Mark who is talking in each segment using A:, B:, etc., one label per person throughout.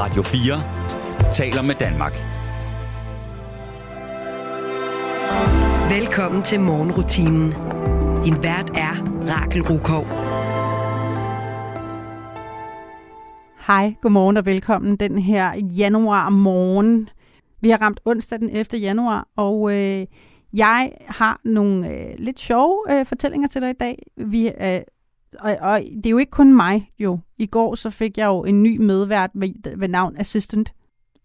A: Radio 4 taler med Danmark.
B: Velkommen til morgenrutinen. Din vært er Rakel Rukov.
C: Hej, godmorgen og velkommen den her januar morgen. Vi har ramt onsdag den 11. januar, og øh, jeg har nogle øh, lidt sjove øh, fortællinger til dig i dag. Vi, øh, og, og det er jo ikke kun mig, jo. I går så fik jeg jo en ny medvært ved, ved navn Assistant.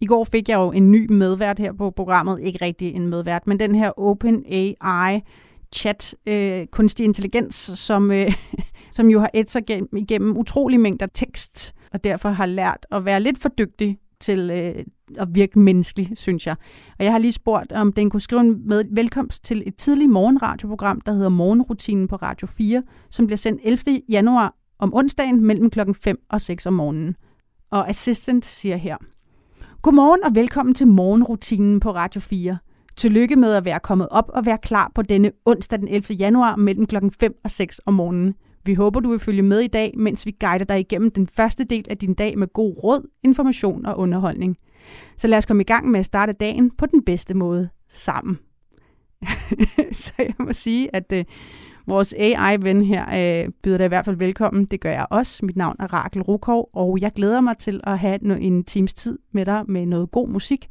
C: I går fik jeg jo en ny medvært her på programmet. Ikke rigtig en medvært, men den her Open AI chat, øh, kunstig intelligens, som, øh, som jo har et sig igennem, igennem utrolig mængder tekst, og derfor har lært at være lidt for dygtig til øh, at virke menneskelig, synes jeg. Og jeg har lige spurgt, om den kunne skrive en med velkomst til et tidligt morgenradioprogram, der hedder Morgenrutinen på Radio 4, som bliver sendt 11. januar om onsdagen mellem klokken 5 og 6 om morgenen. Og Assistant siger her, Godmorgen og velkommen til Morgenrutinen på Radio 4. Tillykke med at være kommet op og være klar på denne onsdag den 11. januar mellem klokken 5 og 6 om morgenen. Vi håber, du vil følge med i dag, mens vi guider dig igennem den første del af din dag med god råd, information og underholdning. Så lad os komme i gang med at starte dagen på den bedste måde sammen. så jeg må sige, at øh, vores AI-ven her øh, byder dig i hvert fald velkommen. Det gør jeg også. Mit navn er Rakel Rukov, og jeg glæder mig til at have en times tid med dig med noget god musik.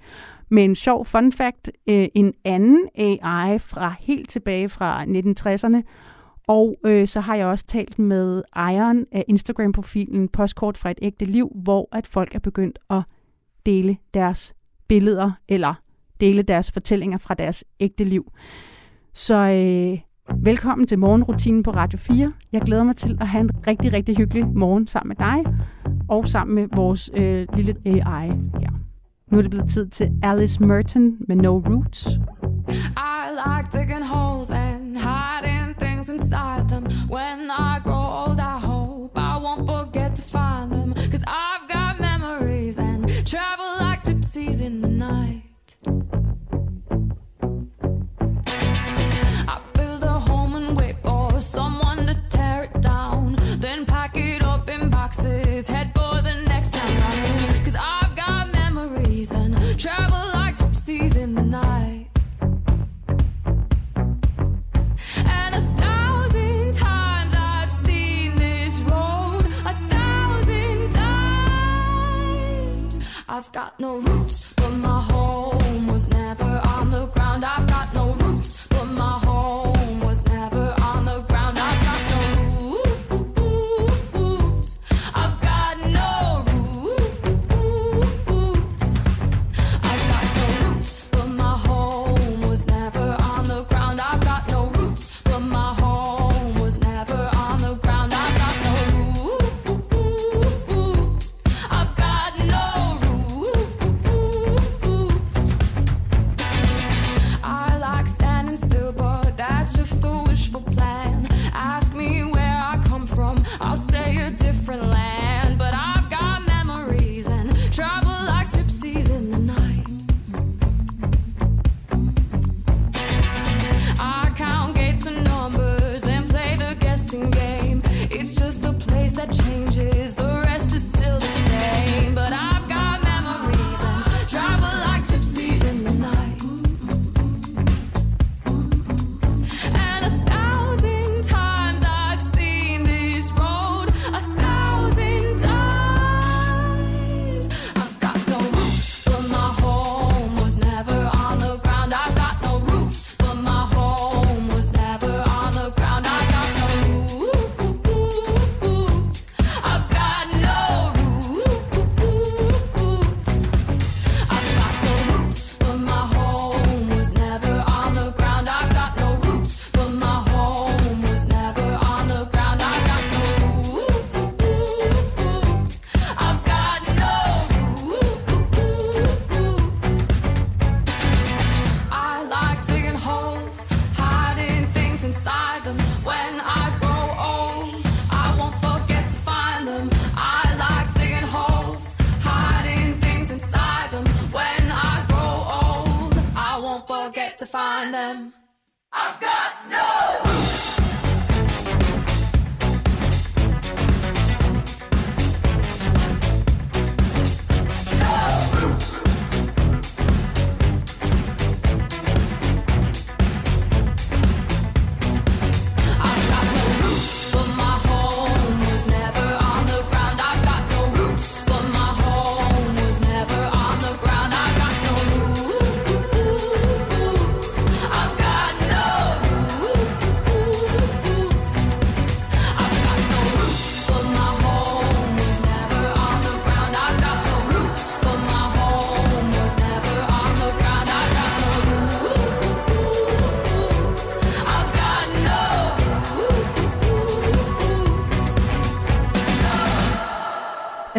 C: Med en sjov fun fact, øh, en anden AI fra helt tilbage fra 1960'erne, og øh, så har jeg også talt med ejeren af Instagram-profilen Postkort fra et ægte liv, hvor at folk er begyndt at dele deres billeder eller dele deres fortællinger fra deres ægte liv. Så øh, velkommen til morgenrutinen på Radio 4. Jeg glæder mig til at have en rigtig, rigtig hyggelig morgen sammen med dig og sammen med vores øh, lille AI her. Nu er det blevet tid til Alice Merton med No Roots. I like digging holes and I've got no roots,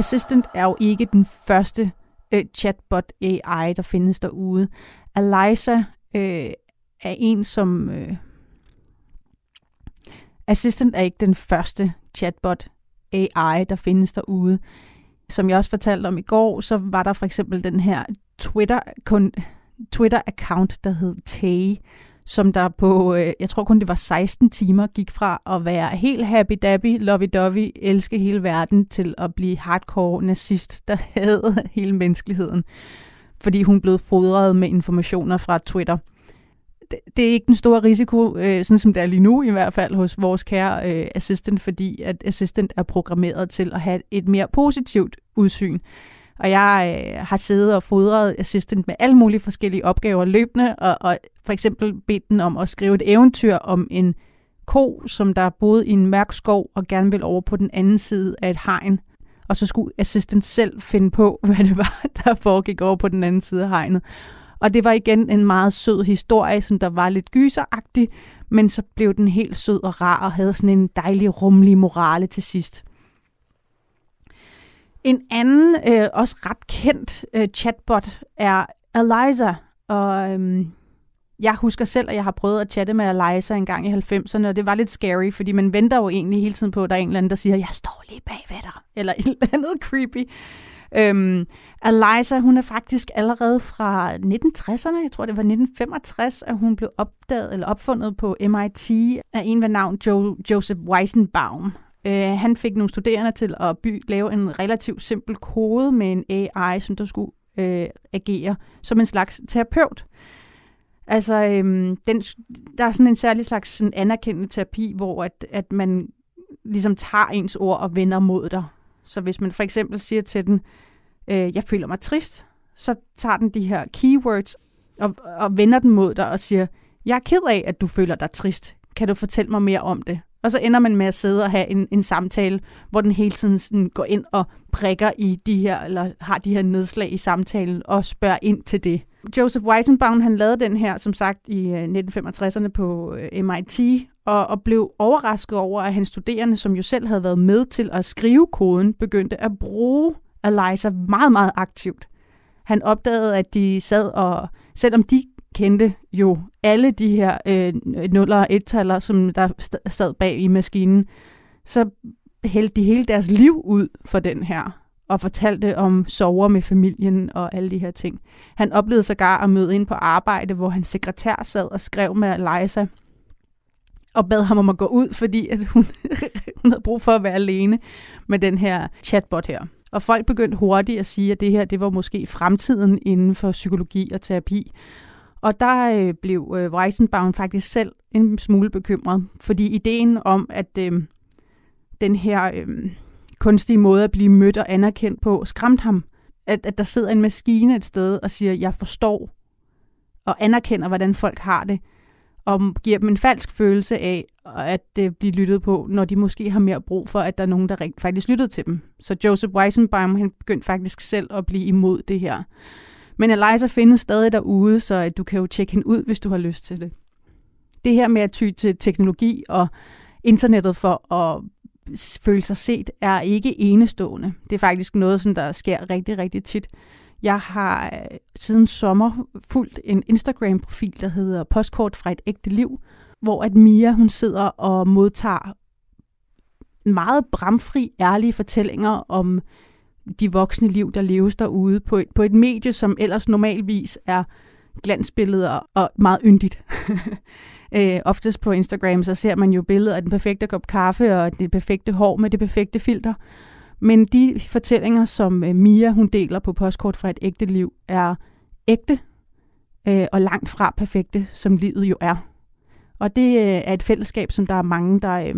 D: Assistant er jo ikke den første øh, chatbot AI, der findes derude. Eliza øh, er en, som... Øh, Assistant er ikke den første chatbot AI, der findes derude. Som jeg også fortalte om i går, så var der for eksempel den her Twitter, kun, Twitter-account, der hed Tay, som der på, øh, jeg tror kun det var 16 timer, gik fra at være helt happy-dappy, lovey-dovey, elske hele verden, til at blive hardcore nazist, der havde hele menneskeligheden, fordi hun blev fodret med informationer fra Twitter. Det, det er ikke den store risiko, øh, sådan som det er lige nu i hvert fald, hos vores kære øh, assistant, fordi at assistant er programmeret til at have et mere positivt udsyn. Og jeg øh, har siddet og fodret assistant med alle mulige forskellige opgaver løbende, og, og for eksempel bedt den om at skrive et eventyr om en ko, som der boede i en mørk skov og gerne ville over på den anden side af et hegn. Og så skulle assistant selv finde på, hvad det var, der foregik over på den anden side af hegnet. Og det var igen en meget sød historie, som der var lidt gyseragtig, men så blev den helt sød og rar og havde sådan en dejlig, rummelig morale til sidst. En anden, øh, også ret kendt øh, chatbot er Eliza, og øhm, jeg husker selv, at jeg har prøvet at chatte med Eliza en gang i 90'erne, og det var lidt scary, fordi man venter jo egentlig hele tiden på, at der er en eller anden, der siger, jeg står lige bag ved dig, eller et eller andet creepy. Øhm, Eliza, hun er faktisk allerede fra 1960'erne, jeg tror det var 1965, at hun blev opdaget eller opfundet på MIT af en ved navn jo- Joseph Weisenbaum. Øh, han fik nogle studerende til at by, lave en relativt simpel kode med en AI, som der skulle øh, agere som en slags terapeut. Altså, øhm, den, der er sådan en særlig slags sådan anerkendende terapi, hvor at, at man ligesom tager ens ord og vender mod dig. Så hvis man for eksempel siger til den, øh, jeg føler mig trist, så tager den de her keywords og, og vender den mod dig og siger, jeg er ked af, at du føler dig trist. Kan du fortælle mig mere om det? Og så ender man med at sidde og have en, en samtale, hvor den hele tiden sådan går ind og prikker i de her, eller har de her nedslag i samtalen og spørger ind til det. Joseph Weizenbaum, han lavede den her, som sagt, i øh, 1965'erne på øh, MIT, og, og blev overrasket over, at hans studerende, som jo selv havde været med til at skrive koden, begyndte at bruge Eliza meget, meget aktivt. Han opdagede, at de sad og, selvom de kendte jo alle de her øh, nuller og et som der stod bag i maskinen, så hældte de hele deres liv ud for den her, og fortalte om sover med familien og alle de her ting. Han oplevede sågar at møde ind på arbejde, hvor hans sekretær sad og skrev med Eliza, og bad ham om at gå ud, fordi at hun, hun havde brug for at være alene med den her chatbot her. Og folk begyndte hurtigt at sige, at det her det var måske fremtiden inden for psykologi og terapi. Og der øh, blev øh, Weizenbaum faktisk selv en smule bekymret, fordi ideen om, at øh, den her øh, kunstige måde at blive mødt og anerkendt på, skræmte ham. At, at der sidder en maskine et sted og siger, jeg forstår og anerkender, hvordan folk har det, og giver dem en falsk følelse af, at øh, det bliver lyttet på, når de måske har mere brug for, at der er nogen, der rent faktisk lyttede til dem. Så Joseph Weizenbaum han begyndte faktisk selv at blive imod det her. Men Eliza findes stadig derude, så at du kan jo tjekke hende ud, hvis du har lyst til det. Det her med at ty til teknologi og internettet for at føle sig set, er ikke enestående. Det er faktisk noget, som der sker rigtig, rigtig tit. Jeg har øh, siden sommer fulgt en Instagram-profil, der hedder Postkort fra et ægte liv, hvor at Mia hun sidder og modtager meget bramfri, ærlige fortællinger om de voksne liv, der leves derude på et, på et medie, som ellers normalvis er glansbilleder og meget yndigt. øh, oftest på Instagram, så ser man jo billeder af den perfekte kop kaffe og det perfekte hår med det perfekte filter. Men de fortællinger, som øh, Mia hun deler på postkort fra et ægte liv, er ægte øh, og langt fra perfekte, som livet jo er. Og det øh, er et fællesskab, som der er mange, der, øh,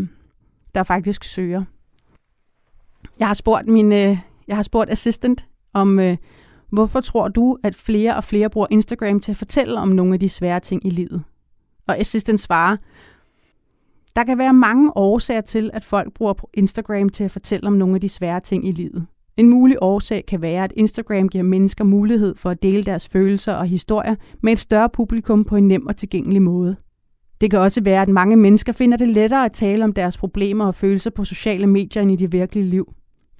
D: der faktisk søger. Jeg har spurgt min, øh, jeg har spurgt Assistant om, øh, hvorfor tror du, at flere og flere bruger Instagram til at fortælle om nogle af de svære ting i livet? Og Assistant svarer, der kan være mange årsager til, at folk bruger Instagram til at fortælle om nogle af de svære ting i livet. En mulig årsag kan være, at Instagram giver mennesker mulighed for at dele deres følelser og historier med et større publikum på en nem og tilgængelig måde. Det kan også være, at mange mennesker finder det lettere at tale om deres problemer og følelser på sociale medier end i det virkelige liv.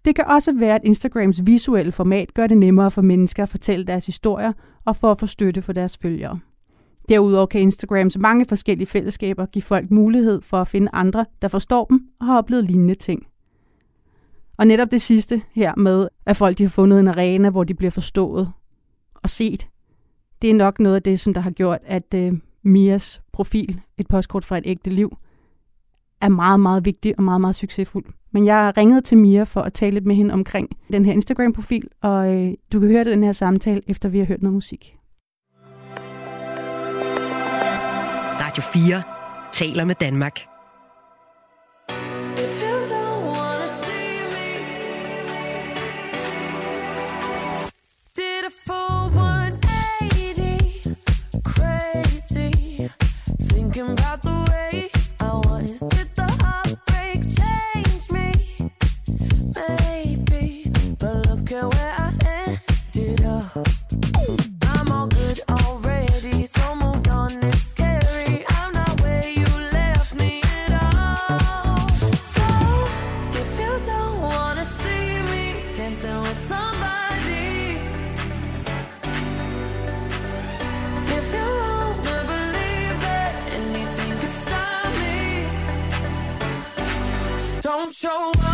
D: Det kan også være, at Instagrams visuelle format gør det nemmere for mennesker at fortælle deres historier og for at få støtte for deres følgere. Derudover kan Instagrams mange forskellige fællesskaber give folk mulighed for at finde andre, der forstår dem og har oplevet lignende ting. Og netop det sidste her med, at folk de har fundet en arena, hvor de bliver forstået og set, det er nok noget af det, som der har gjort, at øh, Mias profil, et postkort fra et ægte liv, er meget, meget vigtig og meget, meget succesfuld. Men jeg ringede til Mia for at tale lidt med hende omkring den her Instagram-profil, og øh, du kan høre den her samtale, efter vi har hørt noget musik.
E: Radio 4 taler med Danmark.
F: Show up,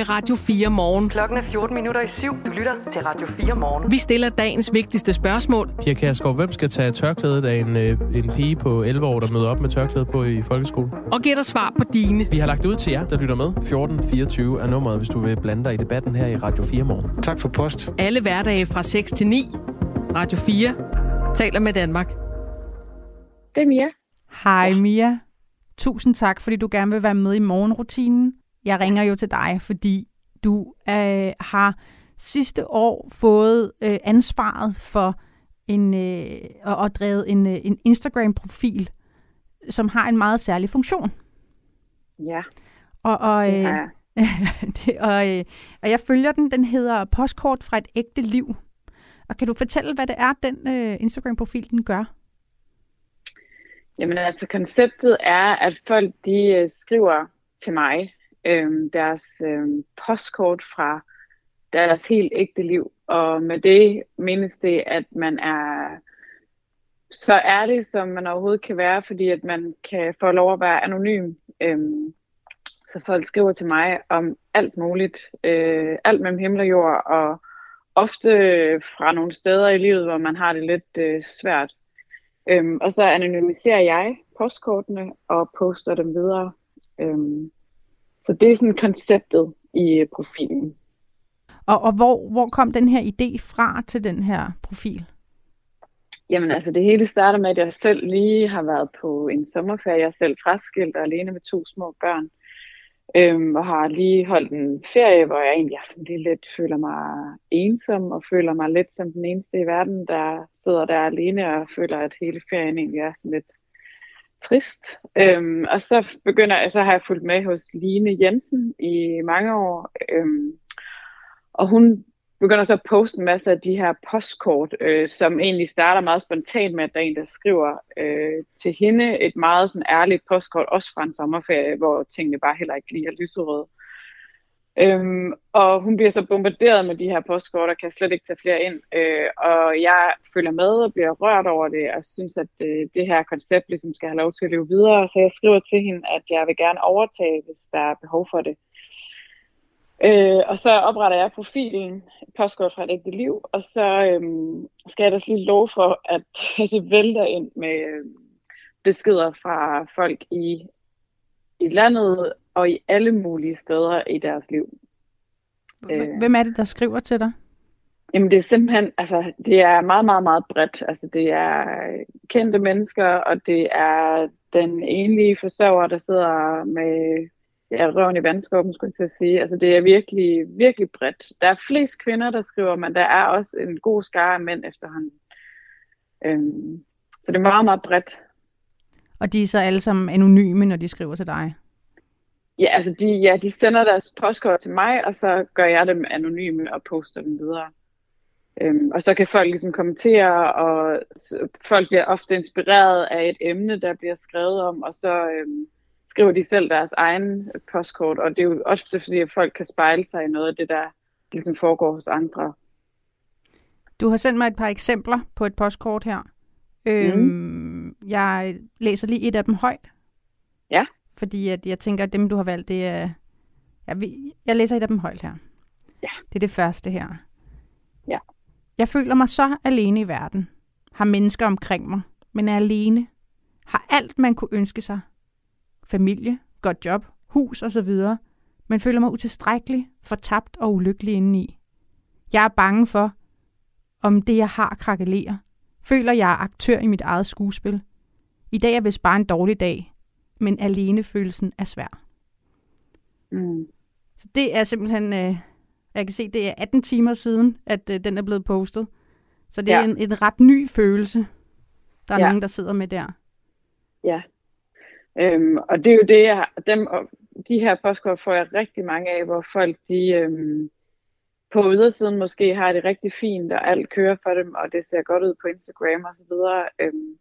E: med Radio 4 morgen.
G: Klokken er 14 minutter i syv. Du lytter til Radio 4 morgen.
E: Vi stiller dagens vigtigste spørgsmål.
H: Pia Kærsgaard, hvem skal tage tørklædet af en, øh, en pige på 11 år, der møder op med tørklæde på i folkeskolen?
E: Og giver dig svar på dine.
H: Vi har lagt det ud til jer, der lytter med. 1424 er nummeret, hvis du vil blande dig i debatten her i Radio 4 morgen.
I: Tak for post.
E: Alle hverdage fra 6 til 9. Radio 4 taler med Danmark.
J: Det er Mia.
D: Hej Mia. Tusind tak, fordi du gerne vil være med i morgenrutinen. Jeg ringer jo til dig, fordi du øh, har sidste år fået øh, ansvaret for en øh, og, og drevet en, øh, en Instagram-profil, som har en meget særlig funktion.
J: Ja,
D: Og, og, øh,
J: jeg.
D: det, og, øh, og jeg følger den. Den hedder Postkort fra et ægte liv. Og kan du fortælle, hvad det er, den øh, Instagram-profil den gør?
J: Jamen altså, konceptet er, at folk de øh, skriver til mig øh, deres øh, postkort fra deres helt ægte liv. Og med det menes det, at man er så ærlig, som man overhovedet kan være, fordi at man kan få lov at være anonym. Øh, Så folk skriver til mig om alt muligt, øh, alt mellem himmel og jord, og ofte fra nogle steder i livet, hvor man har det lidt øh, svært. Øhm, og så anonymiserer jeg postkortene og poster dem videre. Øhm, så det er sådan konceptet i profilen.
D: Og, og hvor, hvor kom den her idé fra til den her profil?
J: Jamen altså, det hele starter med, at jeg selv lige har været på en sommerferie. Jeg er selv fraskilt og alene med to små børn. Øhm, og har lige holdt en ferie, hvor jeg egentlig er sådan lige lidt føler mig ensom og føler mig lidt som den eneste i verden, der sidder der alene og føler, at hele ferien egentlig er sådan lidt trist. Øhm, og så begynder jeg, så har jeg fulgt med hos Line Jensen i mange år. Øhm, og hun begynder så at poste en masse af de her postkort, øh, som egentlig starter meget spontant med, at der er en, der skriver øh, til hende et meget sådan ærligt postkort, også fra en sommerferie, hvor tingene bare heller ikke lige er lyserøde. Øhm, og hun bliver så bombarderet med de her postkort og kan slet ikke tage flere ind. Øh, og jeg følger med og bliver rørt over det og synes, at øh, det her koncept ligesom skal have lov til at leve videre. Så jeg skriver til hende, at jeg vil gerne overtage, hvis der er behov for det. Øh, og så opretter jeg profilen, postkort fra et ægte liv, og så øhm, skal jeg da lige lov for, at det vælter ind med øh, beskeder fra folk i, i landet og i alle mulige steder i deres liv. Øh.
D: Hvem er det, der skriver til dig?
J: Jamen det er simpelthen, altså det er meget, meget, meget bredt. Altså det er kendte mennesker, og det er den enlige forsørger, der sidder med ja, røven i vandskåben, skulle jeg sige. Altså det er virkelig, virkelig bredt. Der er flest kvinder, der skriver, men der er også en god skare af mænd efterhånden. Øhm, så det er meget, meget bredt.
D: Og de er så alle sammen anonyme, når de skriver til dig?
J: Ja, altså de, ja, de sender deres postkort til mig, og så gør jeg dem anonyme og poster dem videre. Øhm, og så kan folk ligesom kommentere, og folk bliver ofte inspireret af et emne, der bliver skrevet om, og så øhm, skriver de selv deres egen postkort, og det er jo også fordi, at folk kan spejle sig i noget af det, der ligesom foregår hos andre.
D: Du har sendt mig et par eksempler på et postkort her. Øhm, jeg læser lige et af dem højt.
J: Ja.
D: Fordi at jeg tænker, at dem, du har valgt, det er... Jeg, jeg læser et af dem højt her.
J: Ja.
D: Det er det første her.
J: Ja.
D: Jeg føler mig så alene i verden. Har mennesker omkring mig, men er alene. Har alt, man kunne ønske sig. Familie, godt job, hus osv. Men føler mig utilstrækkelig, fortabt og ulykkelig indeni. Jeg er bange for, om det, jeg har, krakelerer. Føler, jeg er aktør i mit eget skuespil. I dag er vist bare en dårlig dag, men alenefølelsen er svær.
J: Mm.
D: Så det er simpelthen, øh, jeg kan se, det er 18 timer siden, at øh, den er blevet postet. Så det er
J: Ja.
D: en, en ret ny følelse, der er
J: Ja.
D: nogen, der sidder med der.
J: Ja. Øhm, og det er jo det, jeg har, dem, og de her postkort får jeg rigtig mange af, hvor folk de øhm, på ydersiden måske har det rigtig fint, og alt kører for dem, og det ser godt ud på Instagram og så videre. Øhm,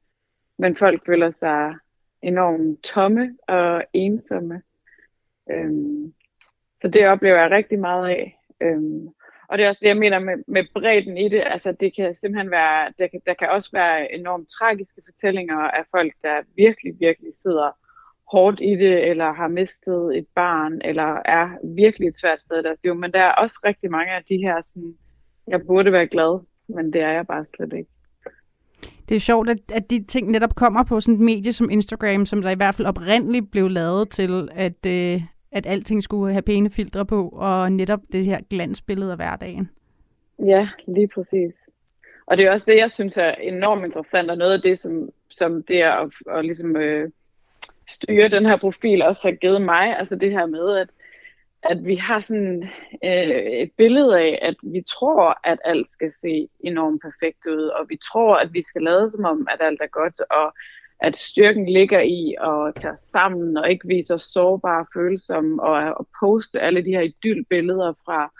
J: men folk føler sig enormt tomme og ensomme. Øhm, så det oplever jeg rigtig meget af. Øhm, og det er også det, jeg mener med, med bredden i det. Altså, det kan simpelthen være, der kan, der kan også være enormt tragiske fortællinger af folk, der virkelig, virkelig sidder hårdt i det, eller har mistet et barn, eller er virkelig et svært sted i deres liv. Men der er også rigtig mange af de her, sådan, jeg burde være glad, men det er jeg bare slet ikke.
D: Det er sjovt, at, at de ting netop kommer på sådan et medie som Instagram, som der i hvert fald oprindeligt blev lavet til, at, øh, at alting skulle have pæne filtre på, og netop det her glansbillede af hverdagen.
J: Ja, lige præcis. Og det er også det, jeg synes er enormt interessant, og noget af det, som, som det er at, at ligesom, øh, styre den her profil også har givet mig, altså det her med, at, at vi har sådan øh, et billede af, at vi tror, at alt skal se enormt perfekt ud, og vi tror, at vi skal lade som om, at alt er godt, og at styrken ligger i at tage os sammen, og ikke vise os sårbare følsomme, og og poste alle de her idyllbilleder fra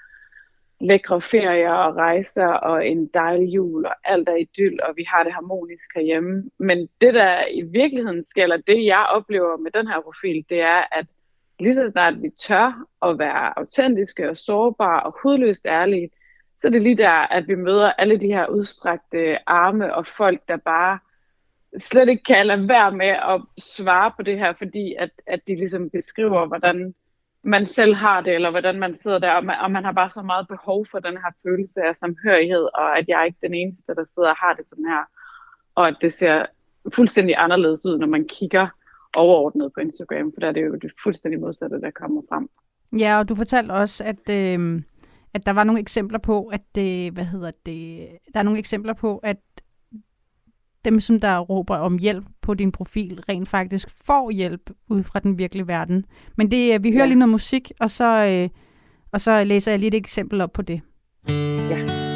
J: lækre ferier og rejser og en dejlig jul og alt er idyll, og vi har det harmonisk herhjemme. Men det der i virkeligheden sker, eller det jeg oplever med den her profil, det er, at lige så snart vi tør at være autentiske og sårbare og hudløst ærlige, så er det lige der, at vi møder alle de her udstrakte arme og folk, der bare slet ikke kan lade være med at svare på det her, fordi at, at de ligesom beskriver, hvordan
K: man selv har det, eller hvordan man sidder der, og man, og man har bare så meget behov for den her følelse af samhørighed, og at jeg er ikke den eneste, der sidder og har det sådan her, og at det ser fuldstændig anderledes ud, når man kigger overordnet på Instagram, for der er det jo det fuldstændig modsatte, der kommer frem.
D: Ja, og du fortalte også, at, øh, at der var nogle eksempler på, at det, hvad hedder det, der er nogle eksempler på, at dem, som der råber om hjælp på din profil, rent faktisk får hjælp ud fra den virkelige verden. Men det, øh, vi hører
K: Ja.
D: lige noget musik, og så, øh, og så læser jeg lige et eksempel op på det.
K: Ja.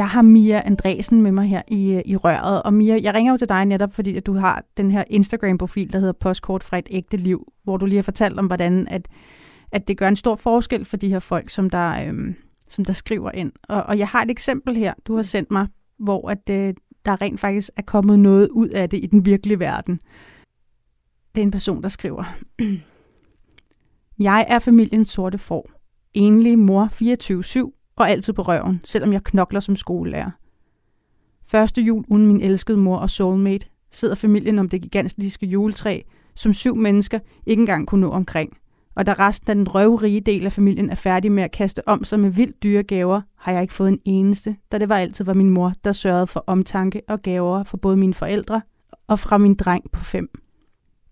L: Jeg har
D: Mia Andresen med mig her i, i røret, og Mia, jeg ringer jo til dig netop, fordi at du har den her Instagram-profil, der hedder Postkort fra et ægte liv, hvor du lige har fortalt om, hvordan at, at det gør en stor forskel for de her folk, som der, øhm, som der skriver ind. Og, og jeg har et eksempel her, du har sendt mig, hvor at, øh, der rent faktisk er kommet noget ud af det i den virkelige verden. Det er en person, der skriver, Jeg er familiens sorte får. Enlig mor 24-7 og altid på røven, selvom jeg knokler som skolelærer. Første jul uden min elskede mor og soulmate sidder familien om det gigantiske juletræ, som syv mennesker ikke engang kunne nå omkring. Og da resten af den røvrige del af familien er færdig med at kaste om sig med vildt dyre gaver, har jeg ikke fået en eneste, da det var altid var min mor, der sørgede for omtanke og gaver for både mine forældre og fra min dreng på fem.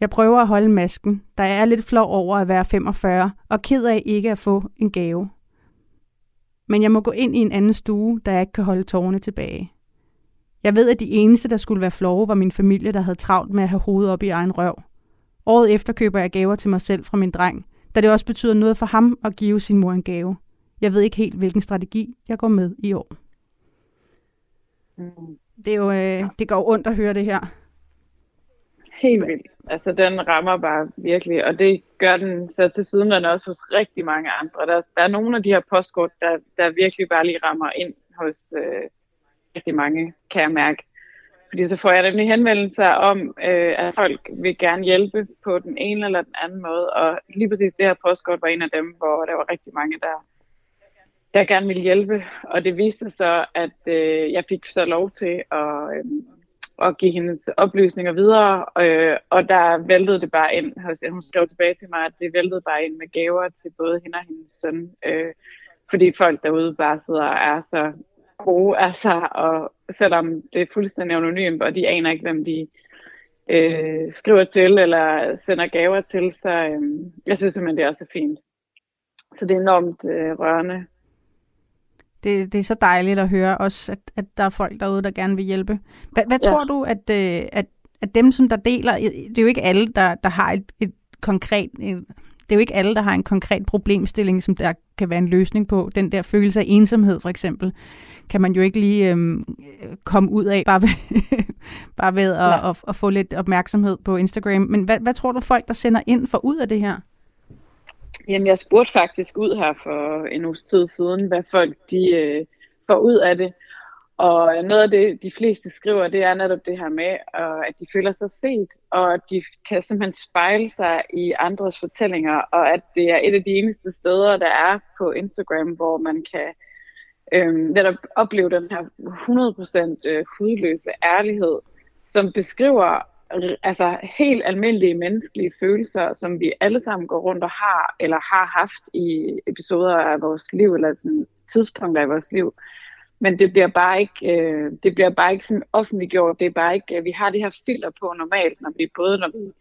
D: Jeg prøver at holde masken, da jeg er lidt flov over at være 45 og ked af ikke at få en gave. Men jeg må gå ind i en anden stue, da jeg ikke kan holde tårerne tilbage. Jeg ved, at de eneste, der skulle være flove, var min familie, der havde travlt med at have hovedet op i egen røv. Året efter køber jeg gaver til mig selv fra min dreng, da det også betyder noget for ham at give sin mor en gave. Jeg ved ikke helt, hvilken strategi jeg går med i år. Det, er jo, øh, det går ondt at høre det her.
J: Helt vildt. Altså, den rammer bare virkelig, og det gør den så til siden den også hos rigtig mange andre. Der, der er nogle af de her postkort, der, der virkelig bare lige rammer ind hos øh, rigtig mange, kan jeg mærke. Fordi så får jeg nemlig henvendelser om, øh, at folk vil gerne hjælpe på den ene eller den anden måde. Og lige præcis det her postkort var en af dem, hvor der var rigtig mange, der, der gerne ville hjælpe. Og det viste så, at øh, jeg fik så lov til at, øh, og give hendes oplysninger videre. Øh, og der væltede det bare ind. Hos, hun skrev tilbage til mig, at det væltede bare ind med gaver til både hende og hendes søn. Øh, fordi folk derude bare sidder og er så gode altså, og selvom det er fuldstændig anonymt, og de aner ikke, hvem de øh, skriver til eller sender gaver til, så øh, jeg synes simpelthen, det er så fint. Så det er enormt øh, rørende.
D: Det, det er så dejligt at høre også, at, at der er folk derude, der gerne vil hjælpe. Hvad, hvad
J: Ja.
D: tror du, at, øh, at, at dem, som der deler, det er jo ikke alle, der, der har et, et konkret, et, det er jo ikke alle, der har en konkret problemstilling, som der kan være en løsning på. Den der følelse af ensomhed, for eksempel, kan man jo ikke lige øhm, komme ud af, bare ved, bare ved at, at, at få lidt opmærksomhed på Instagram. Men hvad, hvad tror du, folk, der sender ind, får ud af det her?
J: Jamen, jeg spurgte faktisk ud her for en uges tid siden, hvad folk de øh, får ud af det. Og noget af det, de fleste skriver, det er netop det her med, at de føler sig set, og at de kan simpelthen spejle sig i andres fortællinger, og at det er et af de eneste steder, der er på Instagram, hvor man kan øh, netop opleve den her 100% øh, hudløse ærlighed, som beskriver altså helt almindelige menneskelige følelser, som vi alle sammen går rundt og har, eller har haft i episoder af vores liv, eller sådan tidspunkter i vores liv. Men det bliver bare ikke, øh, det bliver bare ikke sådan offentliggjort. Det er bare ikke, øh, vi har det her filter på normalt, når vi både når vi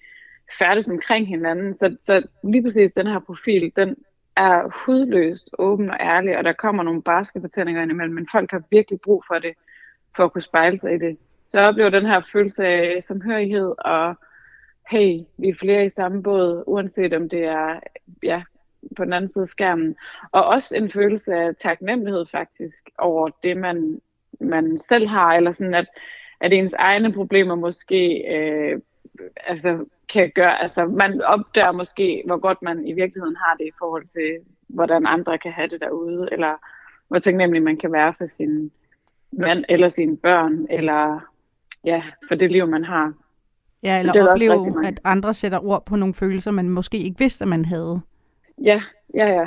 J: færdes omkring hinanden. Så, så lige præcis den her profil, den er hudløst, åben og ærlig, og der kommer nogle barske fortællinger indimellem, men folk har virkelig brug for det, for at kunne spejle sig i det. Så jeg oplever den her følelse af samhørighed, og hey, vi er flere i samme båd, uanset om det er ja, på den anden side af skærmen. Og også en følelse af taknemmelighed faktisk over det, man, man selv har, eller sådan at, at ens egne problemer måske øh, altså, kan gøre, altså man opdager måske, hvor godt man i virkeligheden har det i forhold til, hvordan andre kan have det derude, eller hvor taknemmelig man kan være for sin mand, eller sine børn, eller ja, for det liv, man har.
D: Ja, eller
J: det
D: opleve, at andre sætter ord på nogle følelser, man måske ikke vidste, at man havde.
J: Ja, ja, ja.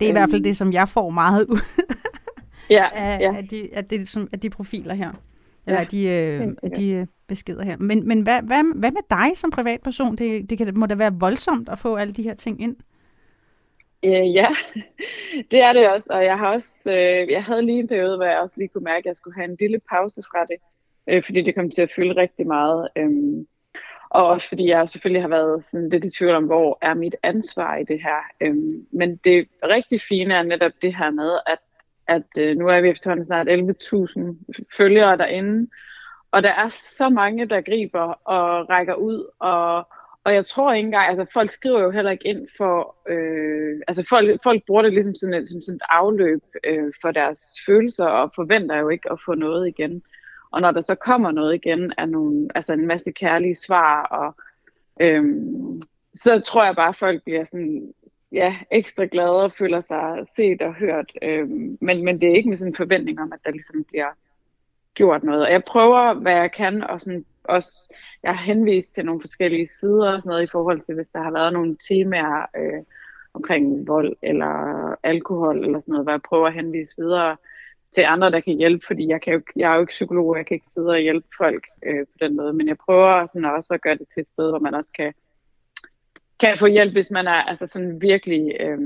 D: Det er i hvert fald
J: Øhm.
D: det, som jeg får meget ud
J: Ja,
D: af,
J: ja.
D: af, de, af, det, som, af de profiler her. Eller
J: Ja,
D: de, øh, af de øh, beskeder her. Men, men hvad, hvad, hvad med dig som privatperson? Det, det kan, må da være voldsomt at få alle de her ting ind.
J: Øh, ja, det er det også, og jeg har også, øh, jeg havde lige en periode, hvor jeg også lige kunne mærke, at jeg skulle have en lille pause fra det, øh, fordi det kom til at fylde rigtig meget. Øh, og også fordi jeg selvfølgelig har været sådan lidt i tvivl om, hvor er mit ansvar i det her. Øhm, men det rigtig fine er netop det her med, at, at øh, nu er vi efterhånden snart 11.000 følgere derinde, og der er så mange, der griber og rækker ud, og, og jeg tror ikke engang, altså folk skriver jo heller ikke ind for, øh, altså folk, folk bruger det ligesom sådan et, som sådan et afløb øh, for deres følelser, og forventer jo ikke at få noget igen. Og når der så kommer noget igen, er nogle, altså en masse kærlige svar, og øhm, så tror jeg bare, at folk bliver sådan, ja, ekstra glade og føler sig set og hørt. Øhm, men, men det er ikke med sådan en forventning om, at der ligesom bliver gjort noget. Og jeg prøver, hvad jeg kan, og sådan også, jeg har henvist til nogle forskellige sider og sådan noget i forhold til, hvis der har været nogle temaer øh, omkring vold eller alkohol eller sådan noget, hvor jeg prøver at henvise videre til andre, der kan hjælpe, fordi jeg, kan jo, jeg er jo ikke psykolog, og jeg kan ikke sidde og hjælpe folk øh, på den måde, men jeg prøver sådan også at gøre det til et sted, hvor man også kan, kan få hjælp, hvis man er altså sådan virkelig, øh,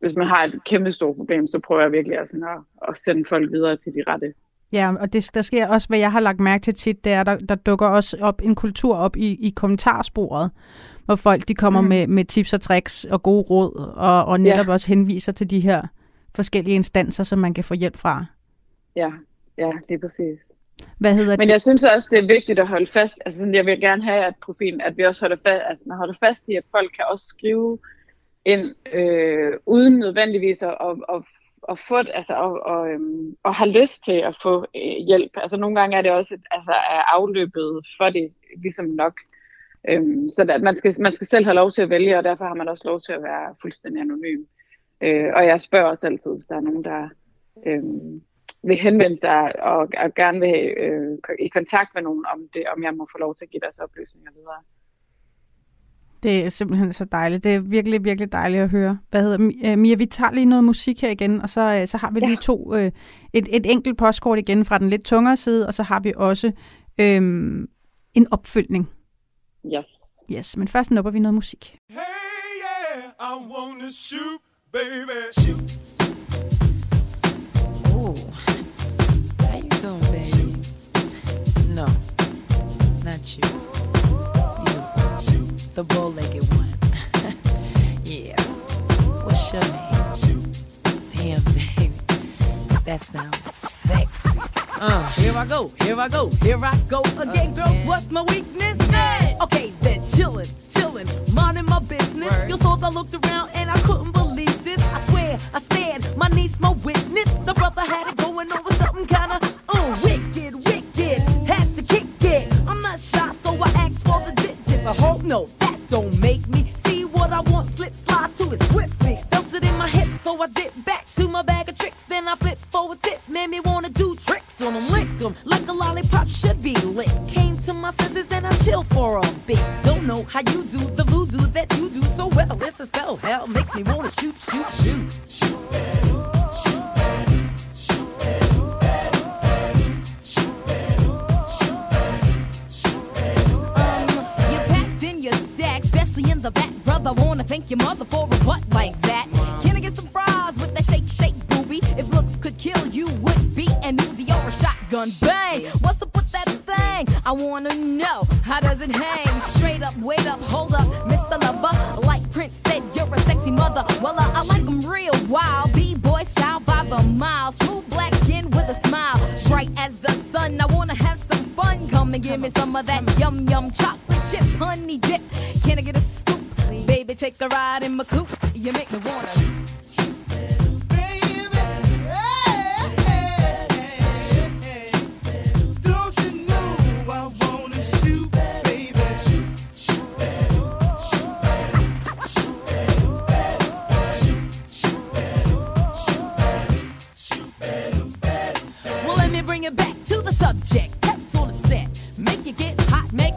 J: hvis man har et kæmpe stort problem, så prøver jeg virkelig at, sådan at, at sende folk videre til de rette.
D: Ja, og det, der sker også, hvad jeg har lagt mærke til tit, det er, der, der dukker også op en kultur op i, i kommentarsporet, hvor folk de kommer mm.
J: Mm.
D: med, med tips og tricks og gode råd, og, og netop ja. også henviser til de her forskellige instanser, som man kan få hjælp fra.
J: Ja, ja, det er præcis.
D: Hvad hedder
J: Men
D: det?
J: jeg synes også, det er vigtigt at holde fast. Altså, sådan, jeg vil gerne have, at profilen, at vi også holder fast, altså, man holder fast i, at folk kan også skrive ind, øh, uden nødvendigvis at, at, at, at få, altså, og, og, øhm, og have lyst til at få øh, hjælp. Altså, nogle gange er det også, altså, er afløbet for det ligesom nok. Øhm, så at man, skal, man skal selv have lov til at vælge, og derfor har man også lov til at være fuldstændig anonym. Øh, og jeg spørger også altid, hvis der er nogen, der øh, vil henvende sig og, og gerne vil øh, i kontakt med nogen om det, om jeg må få lov til at give deres oplysninger videre.
D: Det er simpelthen så dejligt. Det er virkelig, virkelig dejligt at høre. Hvad hedder øh, Mia, vi tager lige noget musik her igen, og så, øh, så har vi
J: Ja.
D: lige to, øh, et, et enkelt postkort igen fra den lidt tungere side, og så har vi også øh, en opfølgning.
J: Yes.
D: Yes, men først nupper vi noget musik.
I: Hey, yeah, I wanna shoot, baby. Shoot.
M: Ooh. How you doing, baby? No, not you. You, the bow-legged one. yeah. What's your name? Damn, baby, that sounds sexy. Uh, here I go, here I go, here I go again, girls. What's my weakness? Okay,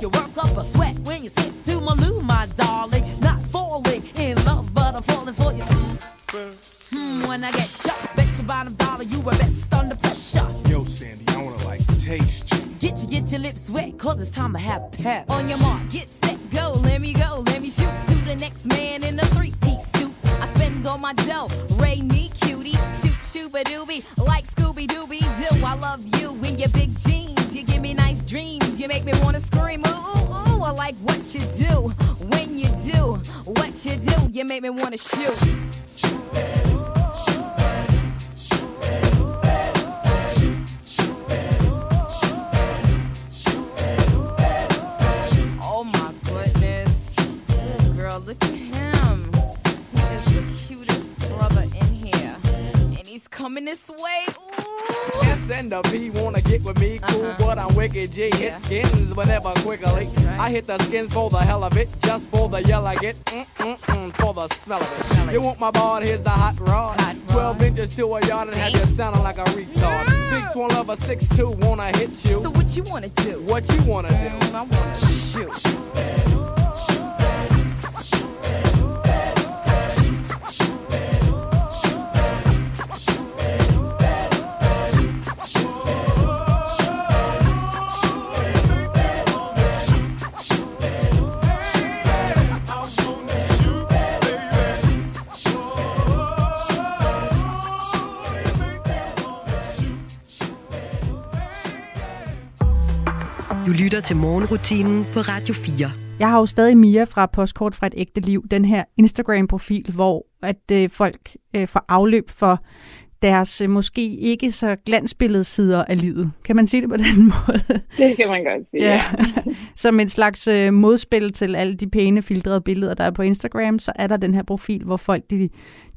M: you work up a sweat. When you sit to my loo, my darling.
N: Hit the skins for the hell of it, just for the yell I get, mm-mm-mm, for the smell of it. You want my board, here's the hot rod. 12 inches to a yard and have you sounding like a retard. Big twin lover, 6'2, wanna hit you.
M: So what you wanna do?
N: What you wanna do?
M: I wanna
B: Du lytter til morgenrutinen på Radio 4.
D: Jeg har jo stadig Mia fra Postkort fra et ægte liv, den her Instagram-profil, hvor at øh, folk øh, får afløb for deres øh, måske ikke så glansbillede sider af livet. Kan man sige det på den måde?
J: Det kan man godt sige, ja.
D: Som en slags øh, modspil til alle de pæne filtrerede billeder, der er på Instagram, så er der den her profil, hvor folk de,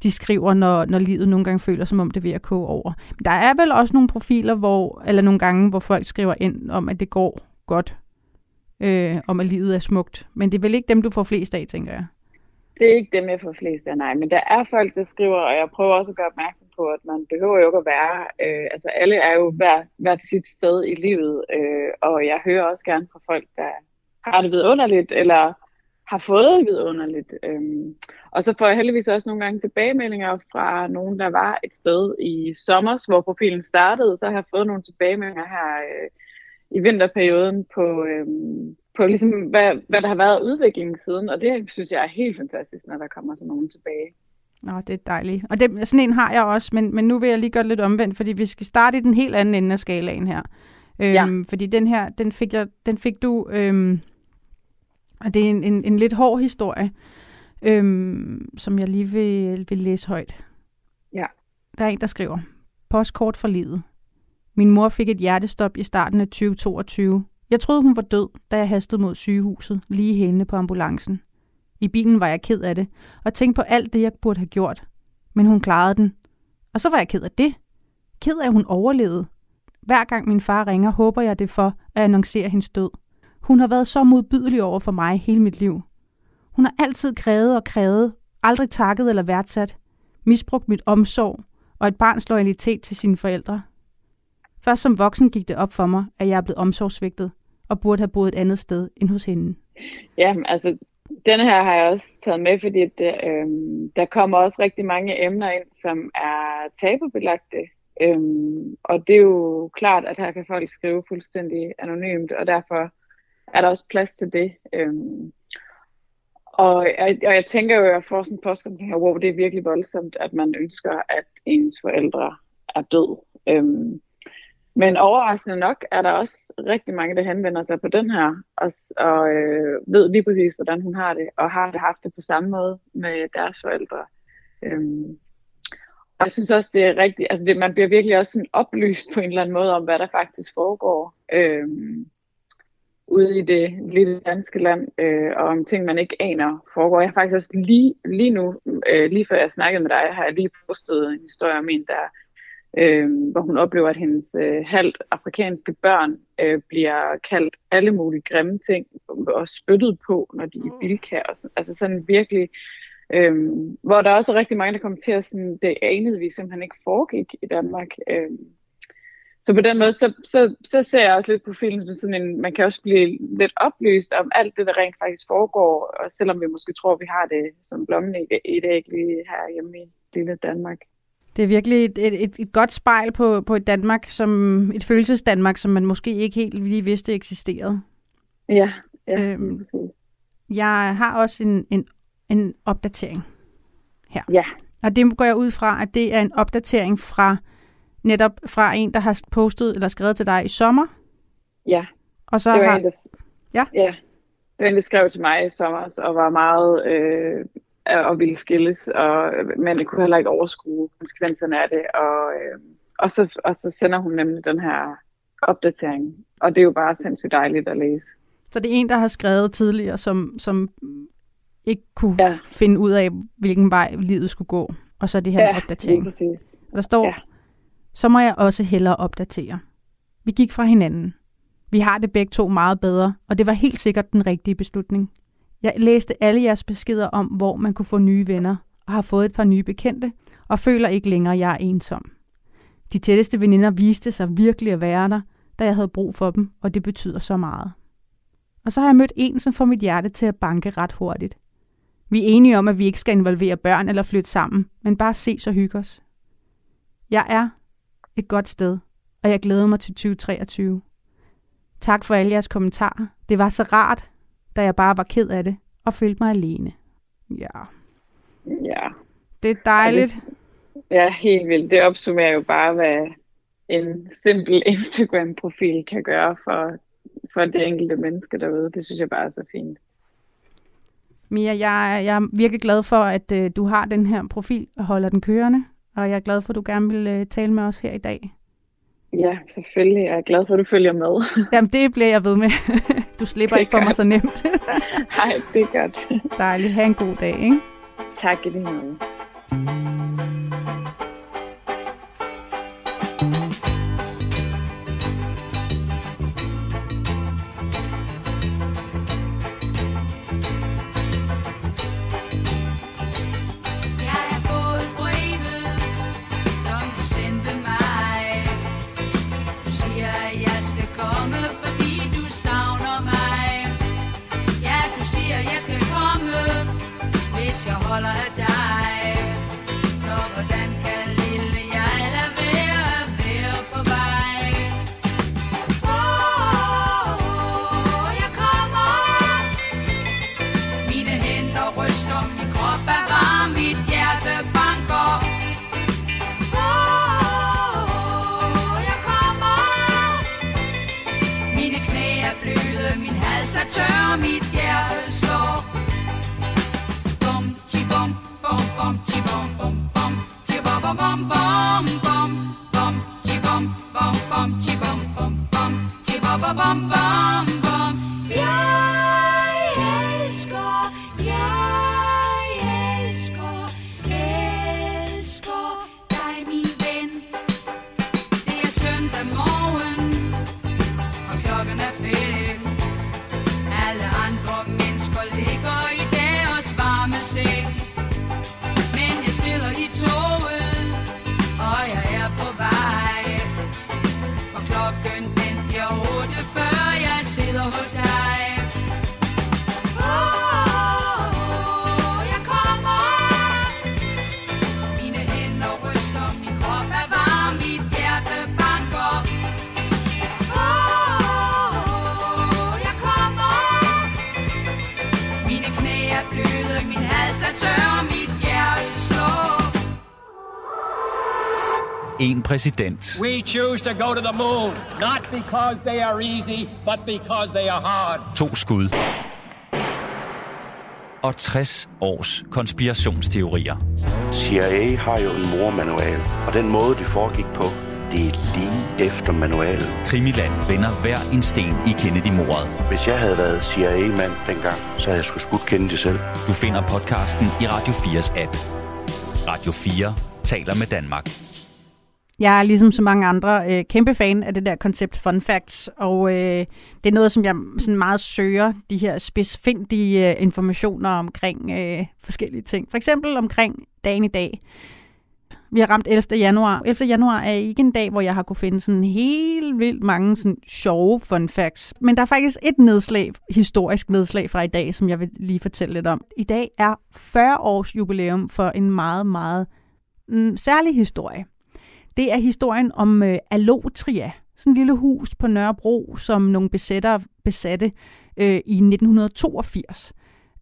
D: de skriver, når, når livet nogle gange føler, som om det er ved at koge over. Men der er vel også nogle profiler, hvor, eller nogle gange, hvor folk skriver ind om, at det går godt, øh, om at livet er smukt. Men det er vel ikke dem, du får flest af, tænker jeg.
J: Det er ikke dem, jeg får flest af, nej. Men der er folk, der skriver, og jeg prøver også at gøre opmærksom på, at man behøver jo ikke at være... Øh, altså alle er jo hver, hvert sit sted i livet, øh, og jeg hører også gerne fra folk, der har det vidunderligt, eller har fået det vidunderligt. Øh. Og så får jeg heldigvis også nogle gange tilbagemeldinger fra nogen, der var et sted i sommer, hvor profilen startede. Så har jeg fået nogle tilbagemeldinger her øh, i vinterperioden på... Øh, på ligesom, hvad, hvad der har været af udvikling siden, og det synes jeg er helt fantastisk, når der kommer sådan nogen tilbage.
D: Nå, det er dejligt. Og det, sådan en har jeg også, men, men nu vil jeg lige gøre det lidt omvendt, fordi vi skal starte i den helt anden ende af skalaen her. Øhm,
J: Ja.
D: Fordi den her, den fik, jeg, den fik du, øhm, og det er en, en, en lidt hård historie, øhm, som jeg lige vil, vil læse højt.
J: Ja.
D: Der er en, der skriver, postkort for livet. Min mor fik et hjertestop i starten af 2022. Jeg troede, hun var død, da jeg hastede mod sygehuset, lige hælende på ambulancen. I bilen var jeg ked af det, og tænkte på alt det, jeg burde have gjort. Men hun klarede den. Og så var jeg ked af det. Ked af, at hun overlevede. Hver gang min far ringer, håber jeg det for at annoncere hendes død. Hun har været så modbydelig over for mig hele mit liv. Hun har altid krævet og krævet, aldrig takket eller værdsat, misbrugt mit omsorg og et barns loyalitet til sine forældre. Først som voksen gik det op for mig, at jeg er blevet omsorgsvigtet og burde have boet et andet sted end hos hende.
J: Ja, altså, denne her har jeg også taget med, fordi det, øh, der kommer også rigtig mange emner ind, som er tabubelagte. Øh, og det er jo klart, at her kan folk skrive fuldstændig anonymt, og derfor er der også plads til det. Øh, og, jeg, og jeg tænker jo, at jeg får sådan en påske, og tænker, wow, det er virkelig voldsomt, at man ønsker, at ens forældre er død. Øhm, men overraskende nok er der også rigtig mange, der henvender sig på den her, og, og øh, ved lige præcis, hvordan hun har det, og har det haft det på samme måde med deres forældre. Øhm, og jeg synes også, det er rigtigt, altså det, man bliver virkelig også sådan oplyst på en eller anden måde om, hvad der faktisk foregår øhm, ude i det lille danske land, øh, og om ting, man ikke aner foregår. Jeg har faktisk også lige, lige nu, øh, lige før jeg snakkede med dig, har jeg lige postet en historie om en, der øh, hvor hun oplever, at hendes øh, halvt afrikanske børn øh, bliver kaldt alle mulige grimme ting og spyttet på, når de er i bilka. Og sådan, altså sådan virkelig, øh, hvor der også er rigtig mange, der kommer til at sådan, det anede vi simpelthen ikke foregik i Danmark. Øh, så på den måde, så, så, så ser jeg også lidt på filmen som sådan en, man kan også blive lidt oplyst om alt det, der rent faktisk foregår, og selvom vi måske tror, vi har det som blommen i, i æg lige her hjemme i lille Danmark.
D: Det er virkelig et, et, et, godt spejl på, på et Danmark, som et følelses-Danmark, som man måske ikke helt lige vidste eksisterede.
J: Ja, ja
D: Øhm. Jeg har også en, en, en opdatering her.
J: Ja.
D: Og det går jeg ud fra, at det er en opdatering fra netop fra en, der har postet eller skrevet til dig i sommer.
J: Ja.
D: Og så
J: det var
D: har...
J: en, der,
D: ja.
J: ja. Det var en, der skrev til mig i sommer, og var meget øh, og ville skilles, og, men det kunne heller ikke overskue konsekvenserne af det. Og, øh, og, så, og så sender hun nemlig den her opdatering. Og det er jo bare sindssygt dejligt at læse.
D: Så det er en, der har skrevet tidligere, som, som ikke kunne ja. finde ud af, hvilken vej livet skulle gå. Og så det her
J: Ja,
D: opdatering.
J: præcis.
D: Og der står, ja. så må jeg også hellere opdatere. Vi gik fra hinanden. Vi har det begge to meget bedre, og det var helt sikkert den rigtige beslutning. Jeg læste alle jeres beskeder om, hvor man kunne få nye venner, og har fået et par nye bekendte, og føler ikke længere, at jeg er ensom. De tætteste veninder viste sig virkelig at være der, da jeg havde brug for dem, og det betyder så meget. Og så har jeg mødt en, som får mit hjerte til at banke ret hurtigt. Vi er enige om, at vi ikke skal involvere børn eller flytte sammen, men bare ses og hygge os. Jeg er et godt sted, og jeg glæder mig til 2023. Tak for alle jeres kommentarer. Det var så rart, da jeg bare var ked af det og følte mig alene. Ja,
C: Ja.
D: det er dejligt.
C: Ja, helt vildt. Det opsummerer jo bare, hvad en simpel Instagram-profil kan gøre for, for det enkelte menneske derude. Det synes jeg bare er så fint.
D: Mia, jeg, jeg er virkelig glad for, at øh, du har den her profil og holder den kørende. Og jeg er glad for, at du gerne vil øh, tale med os her i dag.
C: Ja, selvfølgelig. Jeg er glad for, at du følger med.
D: Jamen, det bliver jeg ved med. Du slipper
C: Det er
D: ikke for mig så nemt.
C: Nej, det er godt.
D: Dejligt. Ha' en god dag, ikke?
C: Tak i lige måde.
A: En præsident.
O: We choose to go to the moon, not because they are easy, but because they are hard.
A: To skud. Og 60 års konspirationsteorier.
P: CIA har jo en mormanual, og den måde, det foregik på, det er lige efter manualen.
A: Krimiland vender hver en sten i Kennedy-mordet.
P: Hvis jeg havde været CIA-mand dengang, så havde jeg sgu skudt Kennedy selv.
A: Du finder podcasten i Radio 4's app. Radio 4 taler med Danmark.
D: Jeg er ligesom så mange andre øh, kæmpe fan af det der koncept fun facts, og øh, det er noget, som jeg sådan meget søger, de her spidsfindige øh, informationer omkring øh, forskellige ting. For eksempel omkring dagen i dag. Vi har ramt 11. januar. 11. januar er ikke en dag, hvor jeg har kunne finde sådan helt vildt mange sådan sjove fun facts. Men der er faktisk et nedslag, historisk nedslag fra i dag, som jeg vil lige fortælle lidt om. I dag er 40 års jubilæum for en meget, meget mm, særlig historie. Det er historien om øh, Alotria, sådan et lille hus på Nørrebro, som nogle besættere besatte øh, i 1982.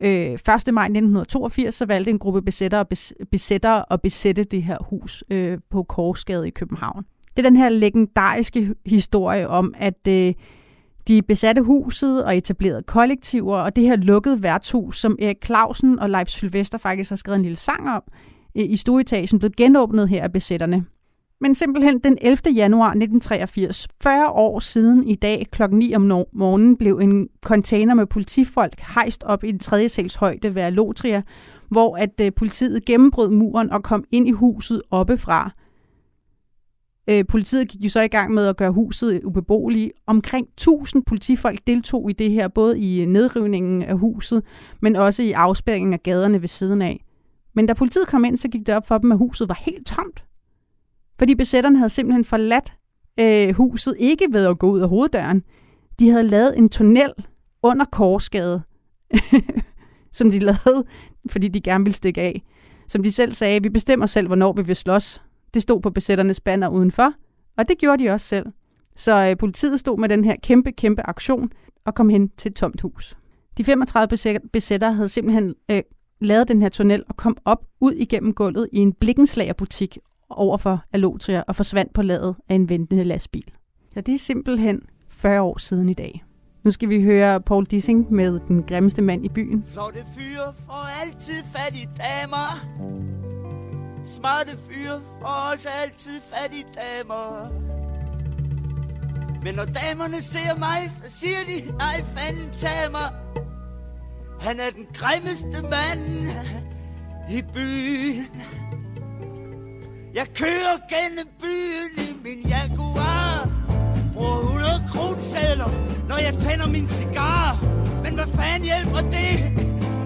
D: Øh, 1. maj 1982 så valgte en gruppe besættere, bes, besættere at besætte det her hus øh, på Korsgade i København. Det er den her legendariske historie om, at øh, de besatte huset og etablerede kollektiver, og det her lukkede værtshus, som Erik Clausen og Leif Sylvester faktisk har skrevet en lille sang om øh, i stueetagen, blev genåbnet her af besætterne. Men simpelthen den 11. januar 1983, 40 år siden i dag kl. 9 om morgenen, blev en container med politifolk hejst op i en tredje sals højde ved Alotria, hvor at øh, politiet gennembrød muren og kom ind i huset oppefra. Øh, politiet gik jo så i gang med at gøre huset ubeboeligt. Omkring 1000 politifolk deltog i det her, både i øh, nedrivningen af huset, men også i afspærringen af gaderne ved siden af. Men da politiet kom ind, så gik det op for dem, at huset var helt tomt. Fordi besætterne havde simpelthen forladt øh, huset, ikke ved at gå ud af hoveddøren. De havde lavet en tunnel under Korsgade, som de lavede, fordi de gerne ville stikke af. Som de selv sagde, vi bestemmer selv, hvornår vi vil slås. Det stod på besætternes banner udenfor, og det gjorde de også selv. Så øh, politiet stod med den her kæmpe, kæmpe aktion og kom hen til et tomt hus. De 35 besætter havde simpelthen øh, lavet den her tunnel og kom op ud igennem gulvet i en blikkenslagerbutik over for Alotria og forsvandt på ladet af en ventende lastbil. Så det er simpelthen 40 år siden i dag. Nu skal vi høre Paul Dissing med Den grimmeste mand i byen.
Q: Flotte fyre får altid fat i damer. Smarte fyre får også altid fat i damer. Men når damerne ser mig, så siger de, nej fanden tag mig. Han er den grimmeste mand i byen. Jeg kører gennem byen i min Jaguar. Bruger 100 krudsedler, når jeg tænder min cigar. Men hvad fanden hjælper det?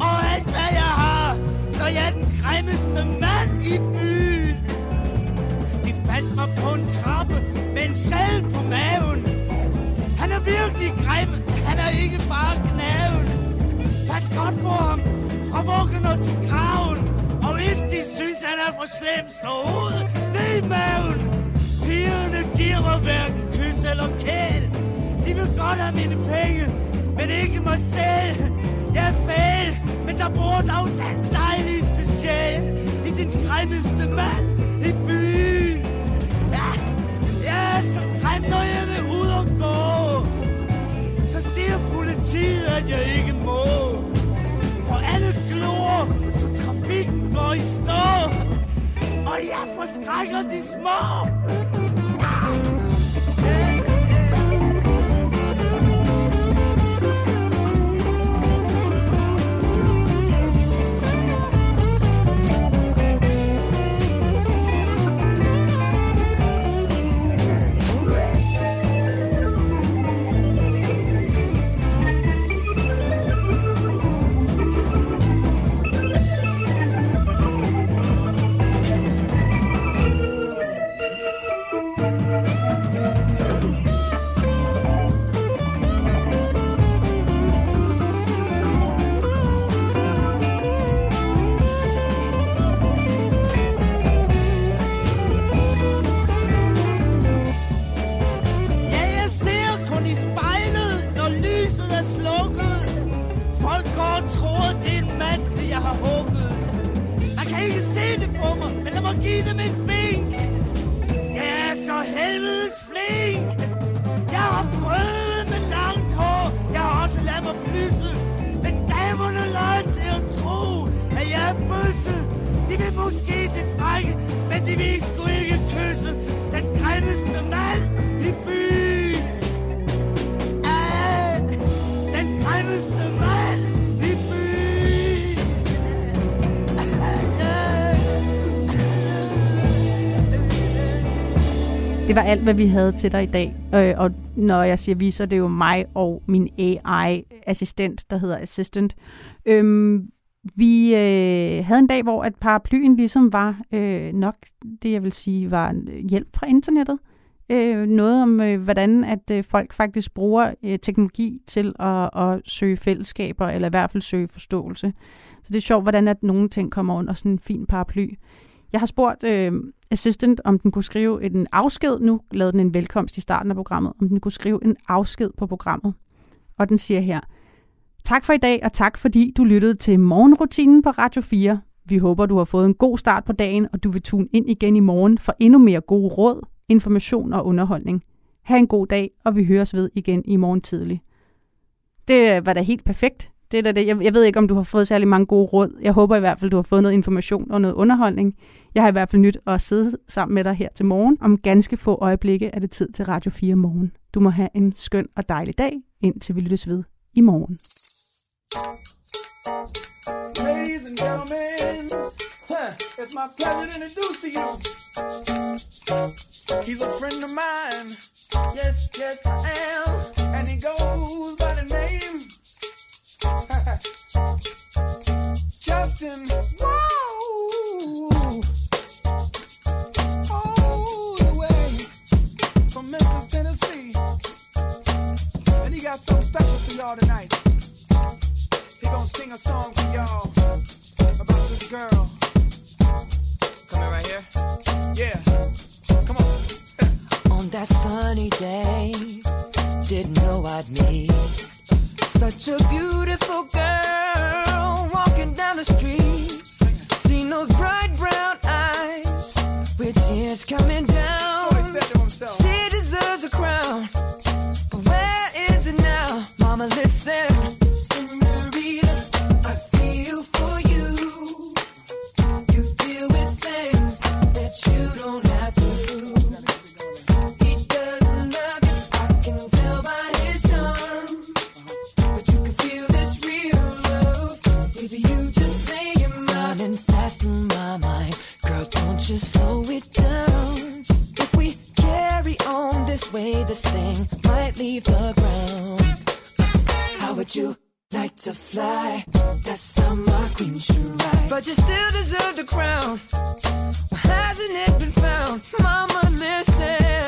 Q: Og alt hvad jeg har, når jeg er den grimmeste mand i byen. De fandt mig på en trappe med en sæd på maven. Han er virkelig grim, han er ikke bare knaven. Pas godt på ham, fra vuggen og til graven er for slem, slå hovedet ned i maven. Pigerne giver mig hverken kys eller kæl. De vil godt have mine penge, men ikke mig selv. Jeg er fæl, men der bor dog den dejligste sjæl. I den grimmeste mand i byen. Ja, jeg er så grim, når jeg vil ud og gå. Så siger politiet, at jeg ikke må. Og jeg forskrækker de små.
D: Var alt, hvad vi havde til dig i dag. Øh, og når jeg siger vi, så er det jo mig og min AI-assistent, der hedder Assistant. Øhm, vi øh, havde en dag, hvor at paraplyen ligesom var øh, nok det, jeg vil sige, var hjælp fra internettet. Øh, noget om, øh, hvordan at øh, folk faktisk bruger øh, teknologi til at, at søge fællesskaber, eller i hvert fald søge forståelse. Så det er sjovt, hvordan at nogle ting kommer under sådan en fin paraply. Jeg har spurgt øh, Assistant, om den kunne skrive en afsked. Nu lavede den en velkomst i starten af programmet. Om den kunne skrive en afsked på programmet. Og den siger her, Tak for i dag, og tak fordi du lyttede til morgenrutinen på Radio 4. Vi håber, du har fået en god start på dagen, og du vil tune ind igen i morgen for endnu mere gode råd, information og underholdning. Ha' en god dag, og vi høres ved igen i morgen tidlig. Det var da helt perfekt. Det er da det. Jeg, jeg ved ikke, om du har fået særlig mange gode råd. Jeg håber i hvert fald, du har fået noget information og noget underholdning. Jeg har i hvert fald nyt at sidde sammen med dig her til morgen. Om ganske få øjeblikke er det tid til Radio 4 morgen. Du må have en skøn og dejlig dag, indtil vi lyttes ved i morgen.
R: Ladies and gentlemen, huh, it's my pleasure to introduce to you
I: He's a friend of mine.
F: Yes, yes, I am.
I: And he goes by the name Justin. Whoa. Got something special for y'all tonight. He gonna sing a song for y'all about this girl.
F: Coming right here.
I: Yeah. Come on.
F: On that sunny day, didn't know I'd meet such a beautiful girl walking down the street. Seen those bright brown eyes with tears coming way, this thing might leave the ground. How would you like to fly? That summer queen should ride. But you still deserve the crown. Why hasn't it been found? Mama, listen.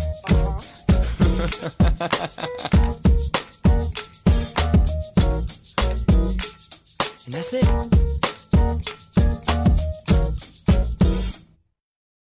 F: and that's it.